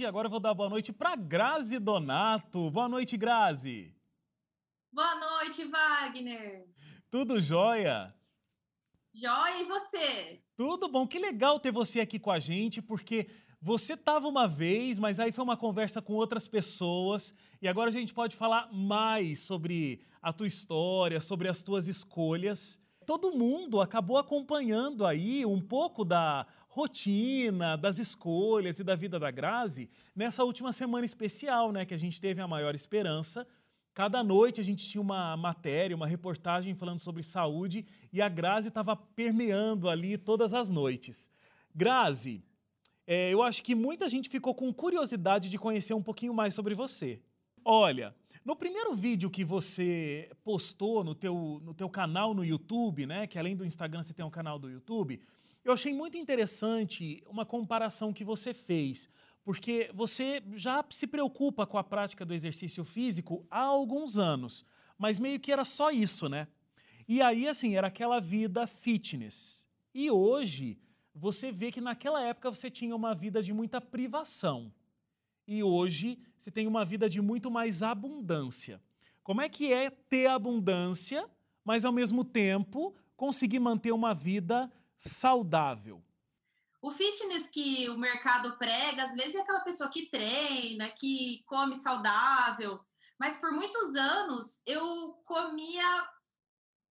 E agora eu vou dar boa noite para Grazi Donato. Boa noite, Grazi. Boa noite, Wagner. Tudo jóia? Jóia, e você? Tudo bom. Que legal ter você aqui com a gente, porque você estava uma vez, mas aí foi uma conversa com outras pessoas e agora a gente pode falar mais sobre a tua história, sobre as tuas escolhas. Todo mundo acabou acompanhando aí um pouco da rotina, das escolhas e da vida da Grazi nessa última semana especial, né, que a gente teve a maior esperança. Cada noite a gente tinha uma matéria, uma reportagem falando sobre saúde e a Grazi estava permeando ali todas as noites. Grazi, é, eu acho que muita gente ficou com curiosidade de conhecer um pouquinho mais sobre você. Olha, no primeiro vídeo que você postou no teu, no teu canal no YouTube, né, que além do Instagram você tem um canal do YouTube, eu achei muito interessante uma comparação que você fez, porque você já se preocupa com a prática do exercício físico há alguns anos, mas meio que era só isso, né? E aí, assim, era aquela vida fitness. E hoje, você vê que naquela época você tinha uma vida de muita privação. E hoje você tem uma vida de muito mais abundância. Como é que é ter abundância, mas ao mesmo tempo conseguir manter uma vida saudável? O fitness que o mercado prega, às vezes é aquela pessoa que treina, que come saudável, mas por muitos anos eu comia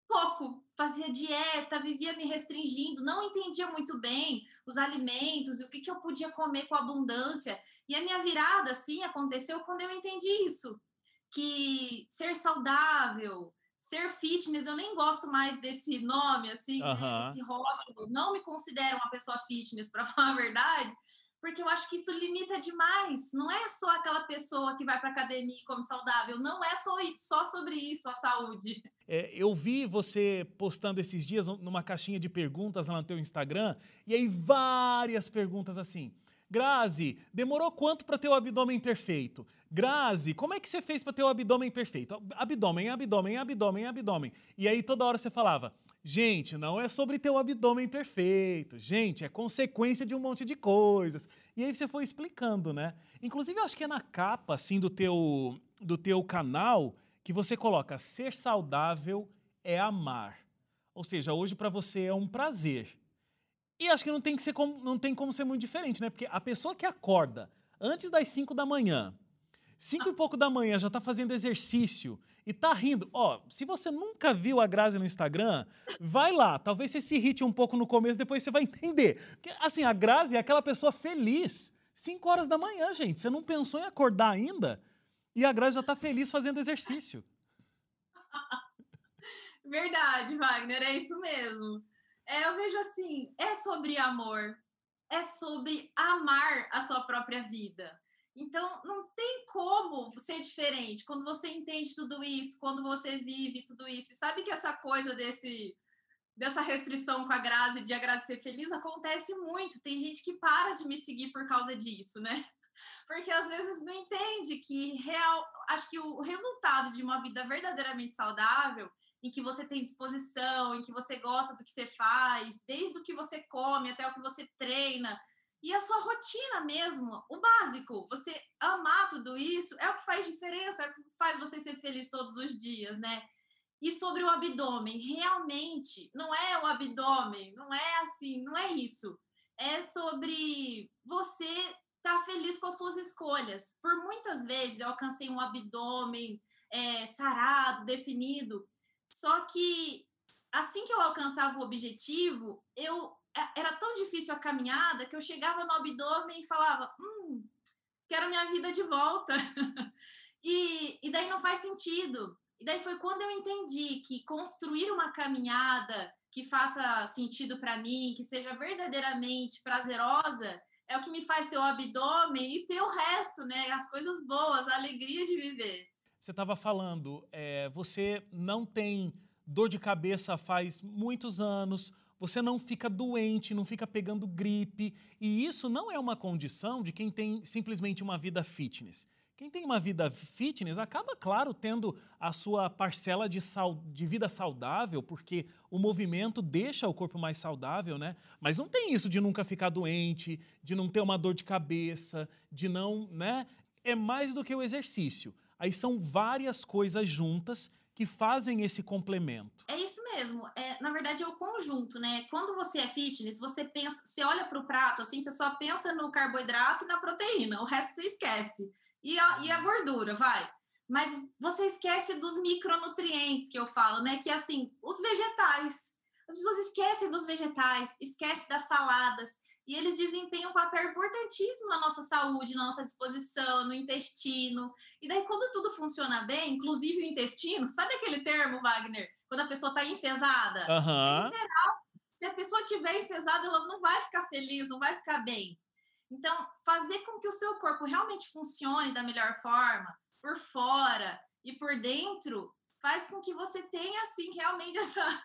pouco, fazia dieta, vivia me restringindo, não entendia muito bem os alimentos e o que, que eu podia comer com abundância. E a minha virada, assim, aconteceu quando eu entendi isso, que ser saudável, ser fitness, eu nem gosto mais desse nome, assim, uhum. né, esse rótulo, não me considero uma pessoa fitness, para falar a verdade, porque eu acho que isso limita demais. Não é só aquela pessoa que vai para academia e come saudável, não é só, só sobre isso a saúde. É, eu vi você postando esses dias numa caixinha de perguntas lá no teu Instagram, e aí várias perguntas assim. Grazi, demorou quanto para ter o abdômen perfeito? Grazi, como é que você fez para ter o abdômen perfeito? Abdômen, abdômen, abdômen, abdômen. E aí toda hora você falava: Gente, não é sobre ter o abdômen perfeito. Gente, é consequência de um monte de coisas. E aí você foi explicando, né? Inclusive, eu acho que é na capa, assim, do teu, do teu canal que você coloca ser saudável é amar. Ou seja, hoje para você é um prazer. E acho que não tem, que ser como, não tem como ser muito diferente, né? Porque a pessoa que acorda antes das 5 da manhã, 5 e pouco da manhã já está fazendo exercício e tá rindo. Ó, se você nunca viu a Grazi no Instagram, vai lá. Talvez você se irrite um pouco no começo, depois você vai entender. Porque, assim, a Grazi é aquela pessoa feliz. 5 horas da manhã, gente. Você não pensou em acordar ainda? E a Grazi já tá feliz fazendo exercício. Verdade, Wagner, é isso mesmo. É, eu vejo assim, é sobre amor, é sobre amar a sua própria vida. Então, não tem como ser diferente quando você entende tudo isso, quando você vive tudo isso. Sabe que essa coisa desse dessa restrição com a Grazi de agradecer feliz acontece muito. Tem gente que para de me seguir por causa disso, né? Porque às vezes não entende que real, acho que o resultado de uma vida verdadeiramente saudável, em que você tem disposição, em que você gosta do que você faz, desde o que você come até o que você treina, e a sua rotina mesmo, o básico, você amar tudo isso é o que faz diferença, é o que faz você ser feliz todos os dias, né? E sobre o abdômen, realmente não é o abdômen, não é assim, não é isso. É sobre você estar tá feliz com as suas escolhas. Por muitas vezes eu alcancei um abdômen é, sarado, definido, só que assim que eu alcançava o objetivo, eu é, era tão difícil a caminhada que eu chegava no abdômen e falava: Hum, quero minha vida de volta. e, e daí não faz sentido. E daí foi quando eu entendi que construir uma caminhada que faça sentido para mim, que seja verdadeiramente prazerosa, é o que me faz ter o abdômen e ter o resto, né? As coisas boas, a alegria de viver. Você estava falando, é, você não tem dor de cabeça faz muitos anos, você não fica doente, não fica pegando gripe. E isso não é uma condição de quem tem simplesmente uma vida fitness. Quem tem uma vida fitness acaba, claro, tendo a sua parcela de, sal, de vida saudável, porque o movimento deixa o corpo mais saudável, né? Mas não tem isso de nunca ficar doente, de não ter uma dor de cabeça, de não, né? É mais do que o exercício. Aí são várias coisas juntas que fazem esse complemento. É isso mesmo. É, na verdade, é o conjunto, né? Quando você é fitness, você pensa, você olha para o prato, assim, você só pensa no carboidrato e na proteína, o resto você esquece e a, e a gordura, vai. Mas você esquece dos micronutrientes que eu falo, né? Que assim, os vegetais. As pessoas esquecem dos vegetais, esquecem das saladas, e eles desempenham um papel importantíssimo na nossa saúde, na nossa disposição, no intestino. E daí, quando tudo funciona bem, inclusive o intestino, sabe aquele termo, Wagner? Quando a pessoa está enfesada? Uhum. É literal. Se a pessoa estiver enfesada, ela não vai ficar feliz, não vai ficar bem. Então, fazer com que o seu corpo realmente funcione da melhor forma, por fora e por dentro, faz com que você tenha, assim, realmente essa,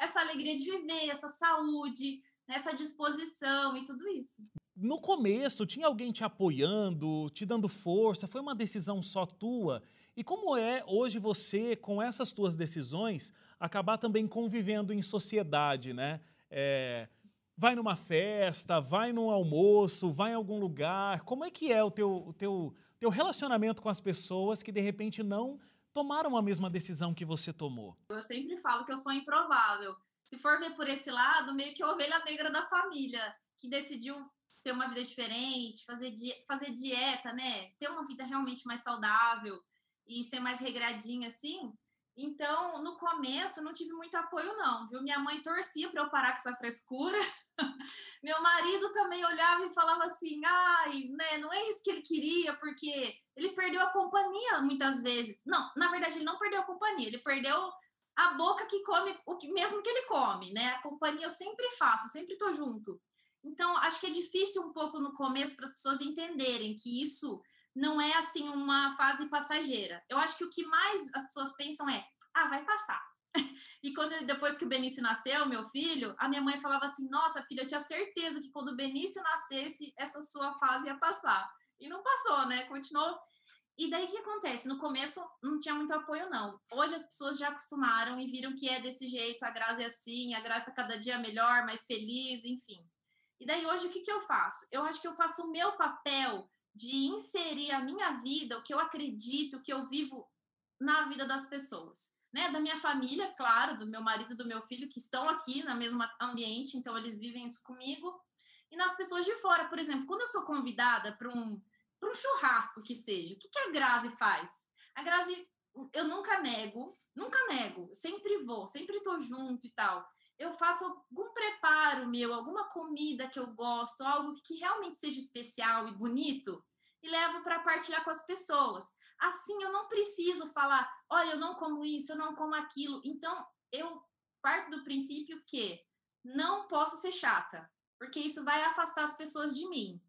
essa alegria de viver, essa saúde, essa disposição e tudo isso. No começo, tinha alguém te apoiando, te dando força? Foi uma decisão só tua? E como é hoje você, com essas tuas decisões, acabar também convivendo em sociedade, né? É, vai numa festa, vai num almoço, vai em algum lugar? Como é que é o teu, o teu, teu relacionamento com as pessoas que de repente não tomaram a mesma decisão que você tomou? Eu sempre falo que eu sou improvável. Se for ver por esse lado, meio que a ovelha negra da família, que decidiu ter uma vida diferente, fazer, di fazer dieta, né? Ter uma vida realmente mais saudável e ser mais regradinha assim. Então, no começo, não tive muito apoio, não, viu? Minha mãe torcia para eu parar com essa frescura. Meu marido também olhava e falava assim: ai, né, não é isso que ele queria, porque ele perdeu a companhia muitas vezes. Não, na verdade, ele não perdeu a companhia, ele perdeu a boca que come o que mesmo que ele come, né? A companhia eu sempre faço, sempre tô junto. Então, acho que é difícil um pouco no começo para as pessoas entenderem que isso não é assim uma fase passageira. Eu acho que o que mais as pessoas pensam é: ah, vai passar. E quando depois que o Benício nasceu, meu filho, a minha mãe falava assim: "Nossa, filha, eu tinha certeza que quando o Benício nascesse, essa sua fase ia passar". E não passou, né? Continuou. E daí o que acontece? No começo não tinha muito apoio não. Hoje as pessoas já acostumaram e viram que é desse jeito, a Graça é assim, a Graça tá cada dia melhor, mais feliz, enfim. E daí hoje o que que eu faço? Eu acho que eu faço o meu papel de inserir a minha vida, o que eu acredito, o que eu vivo na vida das pessoas. Né, da minha família, claro, do meu marido, do meu filho, que estão aqui no mesmo ambiente, então eles vivem isso comigo. E nas pessoas de fora, por exemplo, quando eu sou convidada para um, um churrasco que seja, o que, que a Grazi faz? A Grazi, eu nunca nego, nunca nego, sempre vou, sempre estou junto e tal eu faço algum preparo meu, alguma comida que eu gosto, algo que realmente seja especial e bonito, e levo para partilhar com as pessoas. Assim, eu não preciso falar, olha, eu não como isso, eu não como aquilo. Então, eu parto do princípio que não posso ser chata, porque isso vai afastar as pessoas de mim.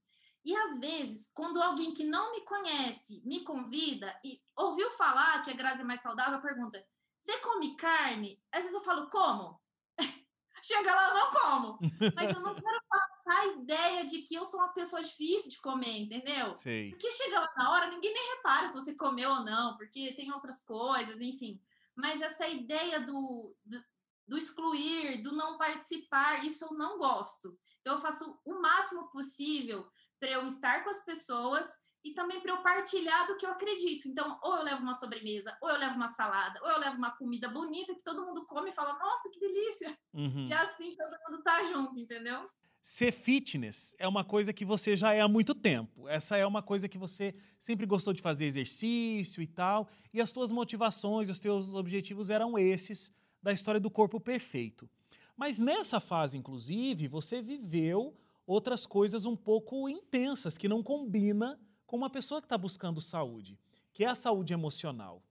E às vezes, quando alguém que não me conhece me convida e ouviu falar que a Grazi é mais saudável, pergunta: "Você come carne?" Às vezes eu falo: "Como?" chega lá, eu não como. Mas eu não quero passar a ideia de que eu sou uma pessoa difícil de comer, entendeu? Sei. Porque chega lá na hora, ninguém nem repara se você comeu ou não, porque tem outras coisas, enfim. Mas essa ideia do, do, do excluir, do não participar, isso eu não gosto. Então, eu faço o máximo possível para eu estar com as pessoas e também para eu partilhar do que eu acredito. Então, ou eu levo uma sobremesa, ou eu levo uma salada, ou eu levo uma comida bonita que todo mundo come e fala, nossa, que delícia! Uhum. E assim todo mundo tá junto, entendeu? Ser fitness é uma coisa que você já é há muito tempo. Essa é uma coisa que você sempre gostou de fazer exercício e tal. E as tuas motivações, os teus objetivos eram esses da história do corpo perfeito. Mas nessa fase, inclusive, você viveu outras coisas um pouco intensas que não combina com uma pessoa que está buscando saúde, que é a saúde emocional.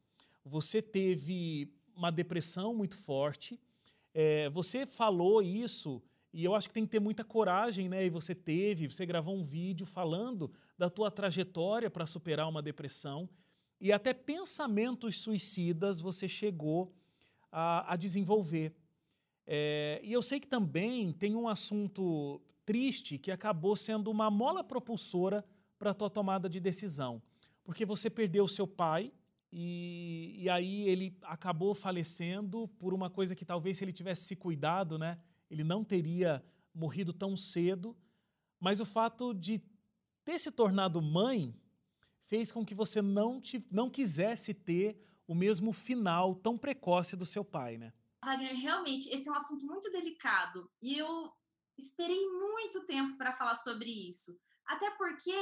Você teve uma depressão muito forte, é, você falou isso, e eu acho que tem que ter muita coragem, né? E você teve, você gravou um vídeo falando da tua trajetória para superar uma depressão, e até pensamentos suicidas você chegou a, a desenvolver. É, e eu sei que também tem um assunto triste que acabou sendo uma mola propulsora para a tua tomada de decisão. porque você perdeu seu pai e, e aí ele acabou falecendo por uma coisa que talvez se ele tivesse se cuidado, né, ele não teria morrido tão cedo. Mas o fato de ter se tornado mãe fez com que você não, te, não quisesse ter o mesmo final tão precoce do seu pai, né? Wagner, realmente, esse é um assunto muito delicado e eu esperei muito tempo para falar sobre isso. Até porque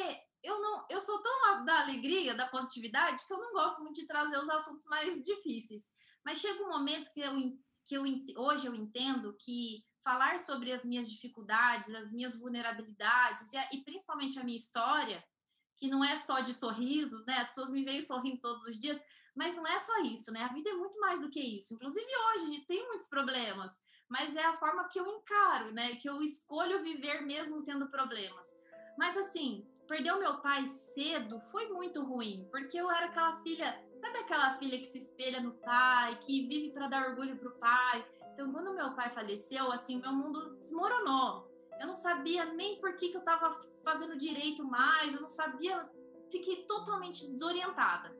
eu não, eu sou tão da alegria, da positividade, que eu não gosto muito de trazer os assuntos mais difíceis. Mas chega um momento que eu, que eu hoje eu entendo que falar sobre as minhas dificuldades, as minhas vulnerabilidades e, a, e principalmente a minha história, que não é só de sorrisos, né? As pessoas me veem sorrindo todos os dias, mas não é só isso, né? A vida é muito mais do que isso. Inclusive hoje tem muitos problemas, mas é a forma que eu encaro, né? Que eu escolho viver mesmo tendo problemas. Mas assim, perder o meu pai cedo foi muito ruim, porque eu era aquela filha, sabe aquela filha que se espelha no pai, que vive para dar orgulho pro pai. Então, quando meu pai faleceu, assim, meu mundo desmoronou. Eu não sabia nem por que, que eu estava fazendo direito mais, eu não sabia, fiquei totalmente desorientada.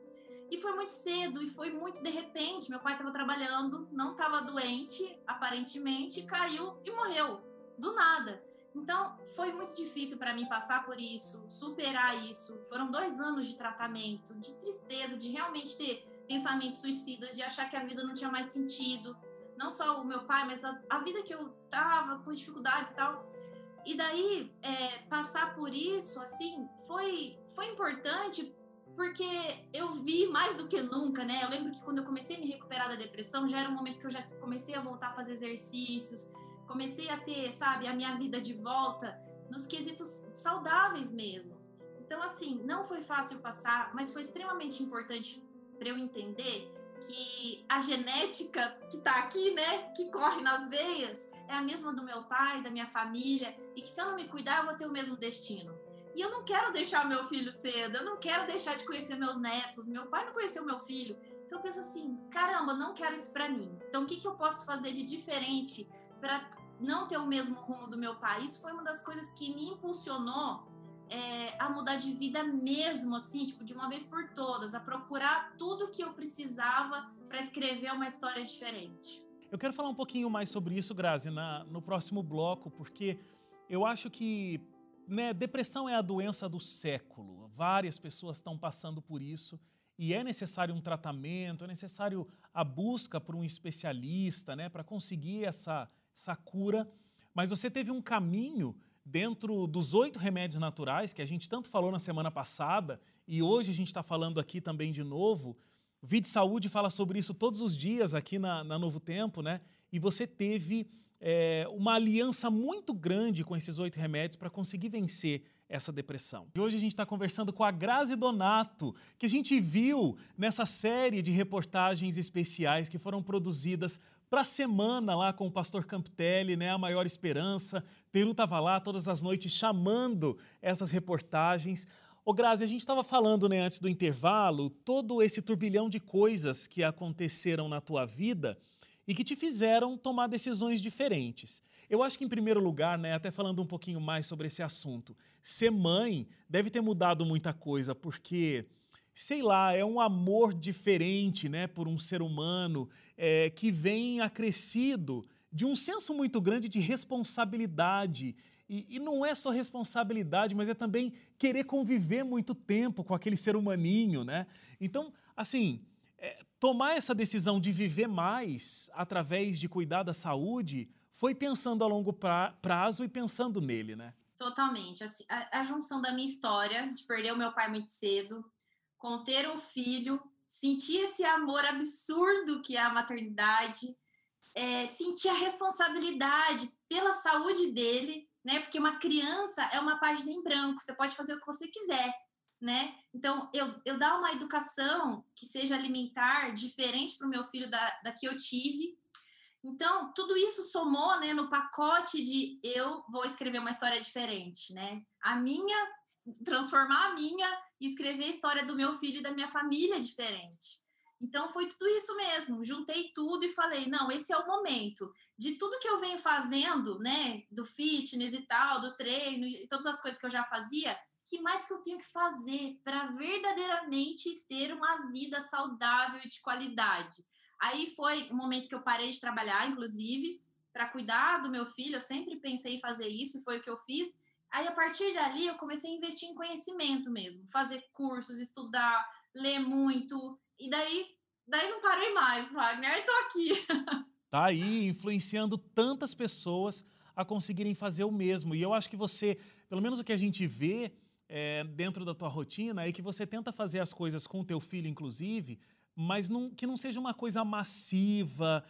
E foi muito cedo e foi muito de repente. Meu pai estava trabalhando, não estava doente, aparentemente, caiu e morreu do nada. Então, foi muito difícil para mim passar por isso, superar isso. Foram dois anos de tratamento, de tristeza, de realmente ter pensamentos suicidas, de achar que a vida não tinha mais sentido. Não só o meu pai, mas a, a vida que eu tava com dificuldades e tal. E daí, é, passar por isso, assim, foi, foi importante porque eu vi mais do que nunca, né? Eu lembro que quando eu comecei a me recuperar da depressão, já era um momento que eu já comecei a voltar a fazer exercícios, comecei a ter, sabe, a minha vida de volta nos quesitos saudáveis mesmo. Então, assim, não foi fácil passar, mas foi extremamente importante para eu entender que a genética que está aqui, né, que corre nas veias, é a mesma do meu pai, da minha família, e que se eu não me cuidar, eu vou ter o mesmo destino. E eu não quero deixar meu filho cedo, eu não quero deixar de conhecer meus netos. Meu pai não conheceu meu filho. Então eu penso assim, caramba, não quero isso para mim. Então o que, que eu posso fazer de diferente para não ter o mesmo rumo do meu pai? Isso foi uma das coisas que me impulsionou é, a mudar de vida mesmo, assim, tipo, de uma vez por todas, a procurar tudo que eu precisava para escrever uma história diferente. Eu quero falar um pouquinho mais sobre isso, Grazi, na, no próximo bloco, porque eu acho que né, depressão é a doença do século. Várias pessoas estão passando por isso e é necessário um tratamento, é necessário a busca por um especialista, né, para conseguir essa, essa cura. Mas você teve um caminho dentro dos oito remédios naturais que a gente tanto falou na semana passada e hoje a gente está falando aqui também de novo. Vide Saúde fala sobre isso todos os dias aqui na, na Novo Tempo, né? E você teve é, uma aliança muito grande com esses oito remédios para conseguir vencer essa depressão. E hoje a gente está conversando com a Grazi Donato, que a gente viu nessa série de reportagens especiais que foram produzidas para a semana lá com o pastor Campitelli, né, a maior esperança. Peru estava lá todas as noites chamando essas reportagens. Ô Grazi, a gente estava falando né, antes do intervalo, todo esse turbilhão de coisas que aconteceram na tua vida e que te fizeram tomar decisões diferentes. Eu acho que, em primeiro lugar, né, até falando um pouquinho mais sobre esse assunto, ser mãe deve ter mudado muita coisa, porque, sei lá, é um amor diferente né, por um ser humano é, que vem acrescido de um senso muito grande de responsabilidade. E, e, não é só responsabilidade, mas é também querer conviver muito tempo com aquele ser humaninho, né? Então, assim, é, tomar essa decisão de viver mais através de cuidar da saúde foi pensando a longo pra, prazo e pensando nele, né? Totalmente. Assim, a, a, junção da minha história, de perder o meu pai muito cedo, com ter um filho, sentir esse amor absurdo que é a maternidade, é, sentir a responsabilidade pela saúde dele, né? Porque uma criança é uma página em branco, você pode fazer o que você quiser né? Então, eu, eu dar uma educação que seja alimentar diferente para o meu filho da, da que eu tive. Então, tudo isso somou né, no pacote de eu vou escrever uma história diferente, né? A minha, transformar a minha e escrever a história do meu filho e da minha família diferente. Então, foi tudo isso mesmo. Juntei tudo e falei: não, esse é o momento. De tudo que eu venho fazendo, né, do fitness e tal, do treino e todas as coisas que eu já fazia, que mais que eu tenho que fazer para verdadeiramente ter uma vida saudável e de qualidade? Aí foi o momento que eu parei de trabalhar, inclusive, para cuidar do meu filho. Eu sempre pensei em fazer isso, e foi o que eu fiz. Aí, a partir dali, eu comecei a investir em conhecimento mesmo, fazer cursos, estudar, ler muito. E daí, daí não parei mais, Wagner. Aí tô aqui. Tá aí influenciando tantas pessoas a conseguirem fazer o mesmo. E eu acho que você, pelo menos o que a gente vê é, dentro da tua rotina, é que você tenta fazer as coisas com o teu filho, inclusive, mas não, que não seja uma coisa massiva,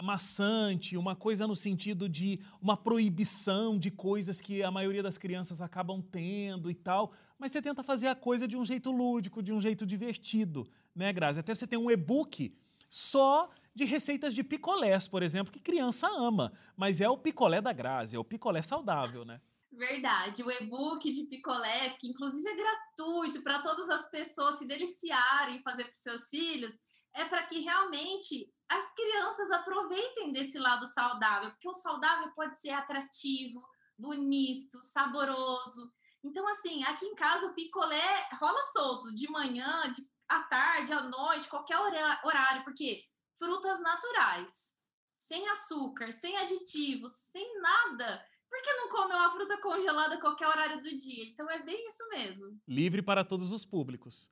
maçante, uma coisa no sentido de uma proibição de coisas que a maioria das crianças acabam tendo e tal, mas você tenta fazer a coisa de um jeito lúdico, de um jeito divertido, né, Grazi? Até você tem um e-book só de receitas de picolés, por exemplo, que criança ama, mas é o picolé da Grazi, é o picolé saudável, né? Verdade, o e-book de picolés, que inclusive é gratuito para todas as pessoas se deliciarem fazer para seus filhos, é para que realmente as crianças aproveitem desse lado saudável, porque o saudável pode ser atrativo, bonito, saboroso. Então, assim, aqui em casa o picolé rola solto, de manhã, de, à tarde, à noite, qualquer horário, porque frutas naturais, sem açúcar, sem aditivos, sem nada por que não come uma fruta congelada a qualquer horário do dia? Então é bem isso mesmo. Livre para todos os públicos.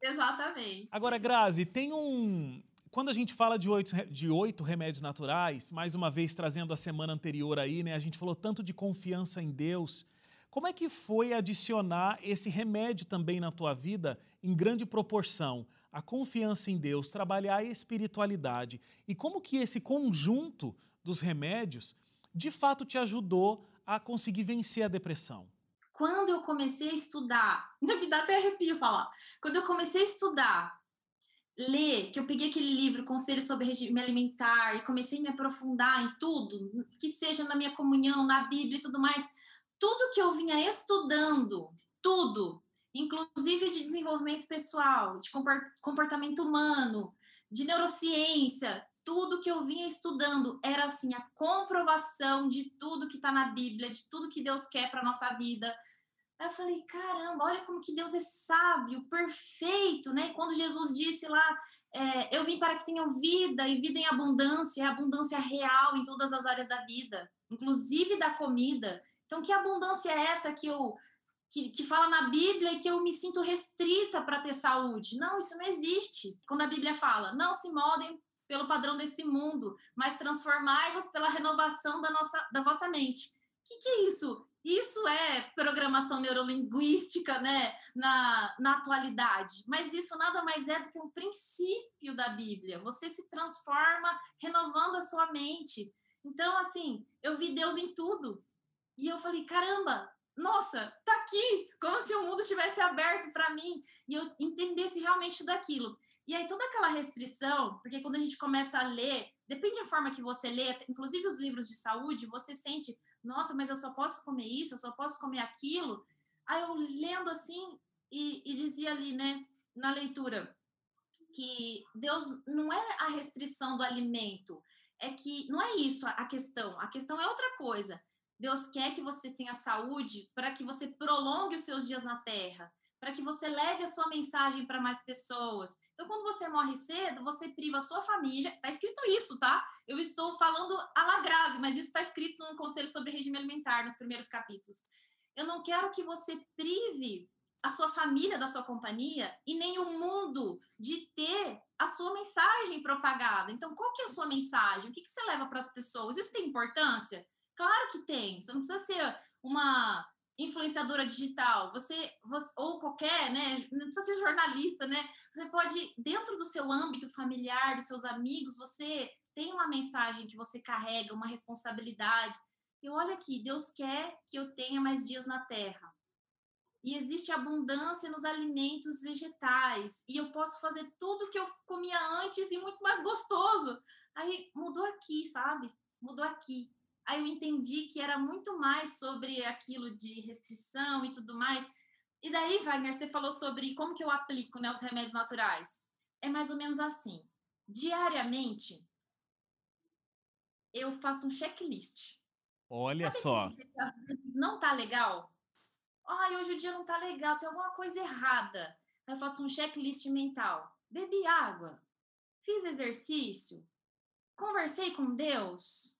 Exatamente. Agora, Grazi, tem um. Quando a gente fala de oito, de oito remédios naturais, mais uma vez trazendo a semana anterior aí, né? A gente falou tanto de confiança em Deus. Como é que foi adicionar esse remédio também na tua vida em grande proporção? A confiança em Deus, trabalhar a espiritualidade. E como que esse conjunto dos remédios de fato te ajudou a conseguir vencer a depressão? Quando eu comecei a estudar, me dá até arrepio falar. Quando eu comecei a estudar, ler, que eu peguei aquele livro, Conselhos sobre Regime Alimentar, e comecei a me aprofundar em tudo, que seja na minha comunhão, na Bíblia e tudo mais, tudo que eu vinha estudando, tudo, inclusive de desenvolvimento pessoal, de comportamento humano, de neurociência, tudo que eu vinha estudando era assim a comprovação de tudo que está na Bíblia, de tudo que Deus quer para nossa vida. Aí eu falei, caramba, olha como que Deus é sábio, perfeito, né? quando Jesus disse lá, é, eu vim para que tenham vida e vida em abundância, abundância real em todas as áreas da vida, inclusive da comida. Então, que abundância é essa que eu que, que fala na Bíblia e que eu me sinto restrita para ter saúde? Não, isso não existe. Quando a Bíblia fala, não se moldem pelo padrão desse mundo, mas transformai-vos pela renovação da, nossa, da vossa mente. O que, que é isso? Isso é programação neurolinguística, né, na, na atualidade. Mas isso nada mais é do que um princípio da Bíblia. Você se transforma renovando a sua mente. Então, assim, eu vi Deus em tudo. E eu falei, caramba, nossa, tá aqui, como se o mundo tivesse aberto para mim e eu entendesse realmente daquilo. E aí toda aquela restrição, porque quando a gente começa a ler, depende da forma que você lê, inclusive os livros de saúde, você sente, nossa, mas eu só posso comer isso, eu só posso comer aquilo. Aí eu lendo assim e, e dizia ali, né, na leitura, que Deus não é a restrição do alimento, é que não é isso a questão, a questão é outra coisa. Deus quer que você tenha saúde para que você prolongue os seus dias na terra para que você leve a sua mensagem para mais pessoas. Então, quando você morre cedo, você priva a sua família. Está escrito isso, tá? Eu estou falando a Lagrase, mas isso está escrito no Conselho sobre Regime Alimentar, nos primeiros capítulos. Eu não quero que você prive a sua família da sua companhia e nem o mundo de ter a sua mensagem propagada. Então, qual que é a sua mensagem? O que, que você leva para as pessoas? Isso tem importância? Claro que tem. Você não precisa ser uma influenciadora digital, você, você, ou qualquer, né, não precisa ser jornalista, né? Você pode dentro do seu âmbito familiar, dos seus amigos, você tem uma mensagem que você carrega, uma responsabilidade. E olha aqui, Deus quer que eu tenha mais dias na terra. E existe abundância nos alimentos vegetais, e eu posso fazer tudo que eu comia antes e muito mais gostoso. Aí mudou aqui, sabe? Mudou aqui. Aí eu entendi que era muito mais sobre aquilo de restrição e tudo mais. E daí, Wagner, você falou sobre como que eu aplico né, os remédios naturais. É mais ou menos assim. Diariamente, eu faço um checklist. Olha Sabe só. não tá legal? Ai, hoje o dia não tá legal, tem alguma coisa errada. Aí eu faço um checklist mental. Bebi água, fiz exercício, conversei com Deus,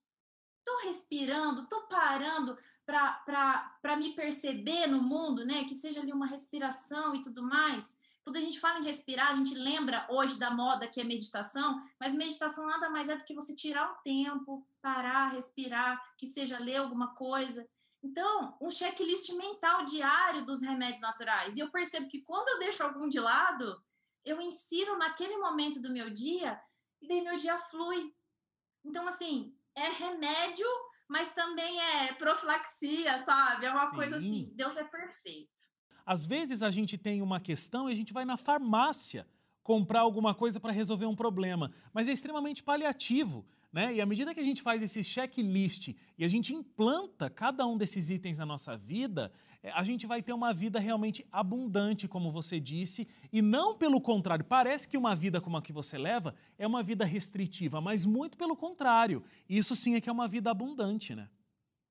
tô respirando, tô parando para me perceber no mundo, né? Que seja ali uma respiração e tudo mais. Quando a gente fala em respirar, a gente lembra hoje da moda que é meditação, mas meditação nada mais é do que você tirar um tempo, parar, respirar, que seja ler alguma coisa. Então, um checklist mental diário dos remédios naturais. E eu percebo que quando eu deixo algum de lado, eu insiro naquele momento do meu dia e daí meu dia flui. Então, assim, é remédio, mas também é profilaxia, sabe? É uma Sim. coisa assim, Deus é perfeito. Às vezes a gente tem uma questão e a gente vai na farmácia comprar alguma coisa para resolver um problema, mas é extremamente paliativo. Né? E à medida que a gente faz esse checklist e a gente implanta cada um desses itens na nossa vida, a gente vai ter uma vida realmente abundante, como você disse, e não pelo contrário. Parece que uma vida como a que você leva é uma vida restritiva, mas muito pelo contrário. Isso sim é que é uma vida abundante, né?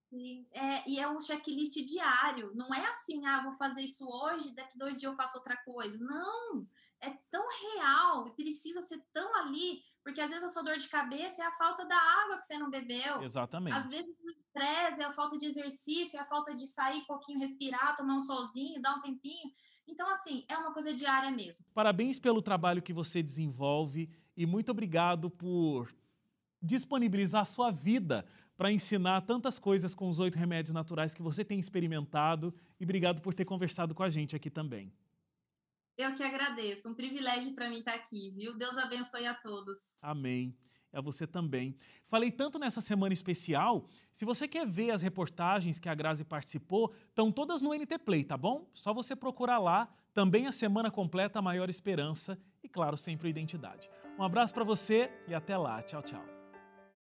Sim, é, e é um checklist diário. Não é assim, ah, vou fazer isso hoje, daqui dois dias eu faço outra coisa. Não, é tão real e precisa ser tão ali, porque às vezes a sua dor de cabeça é a falta da água que você não bebeu. Exatamente. Às vezes o estresse é a falta de exercício, é a falta de sair um pouquinho, respirar, tomar um solzinho, dar um tempinho. Então, assim, é uma coisa diária mesmo. Parabéns pelo trabalho que você desenvolve e muito obrigado por disponibilizar a sua vida para ensinar tantas coisas com os oito remédios naturais que você tem experimentado e obrigado por ter conversado com a gente aqui também. Eu que agradeço, um privilégio para mim estar aqui, viu? Deus abençoe a todos. Amém. A você também. Falei tanto nessa semana especial. Se você quer ver as reportagens que a Grazi participou, estão todas no NT Play, tá bom? Só você procurar lá. Também a semana completa, a maior esperança e, claro, sempre a identidade. Um abraço para você e até lá. Tchau, tchau.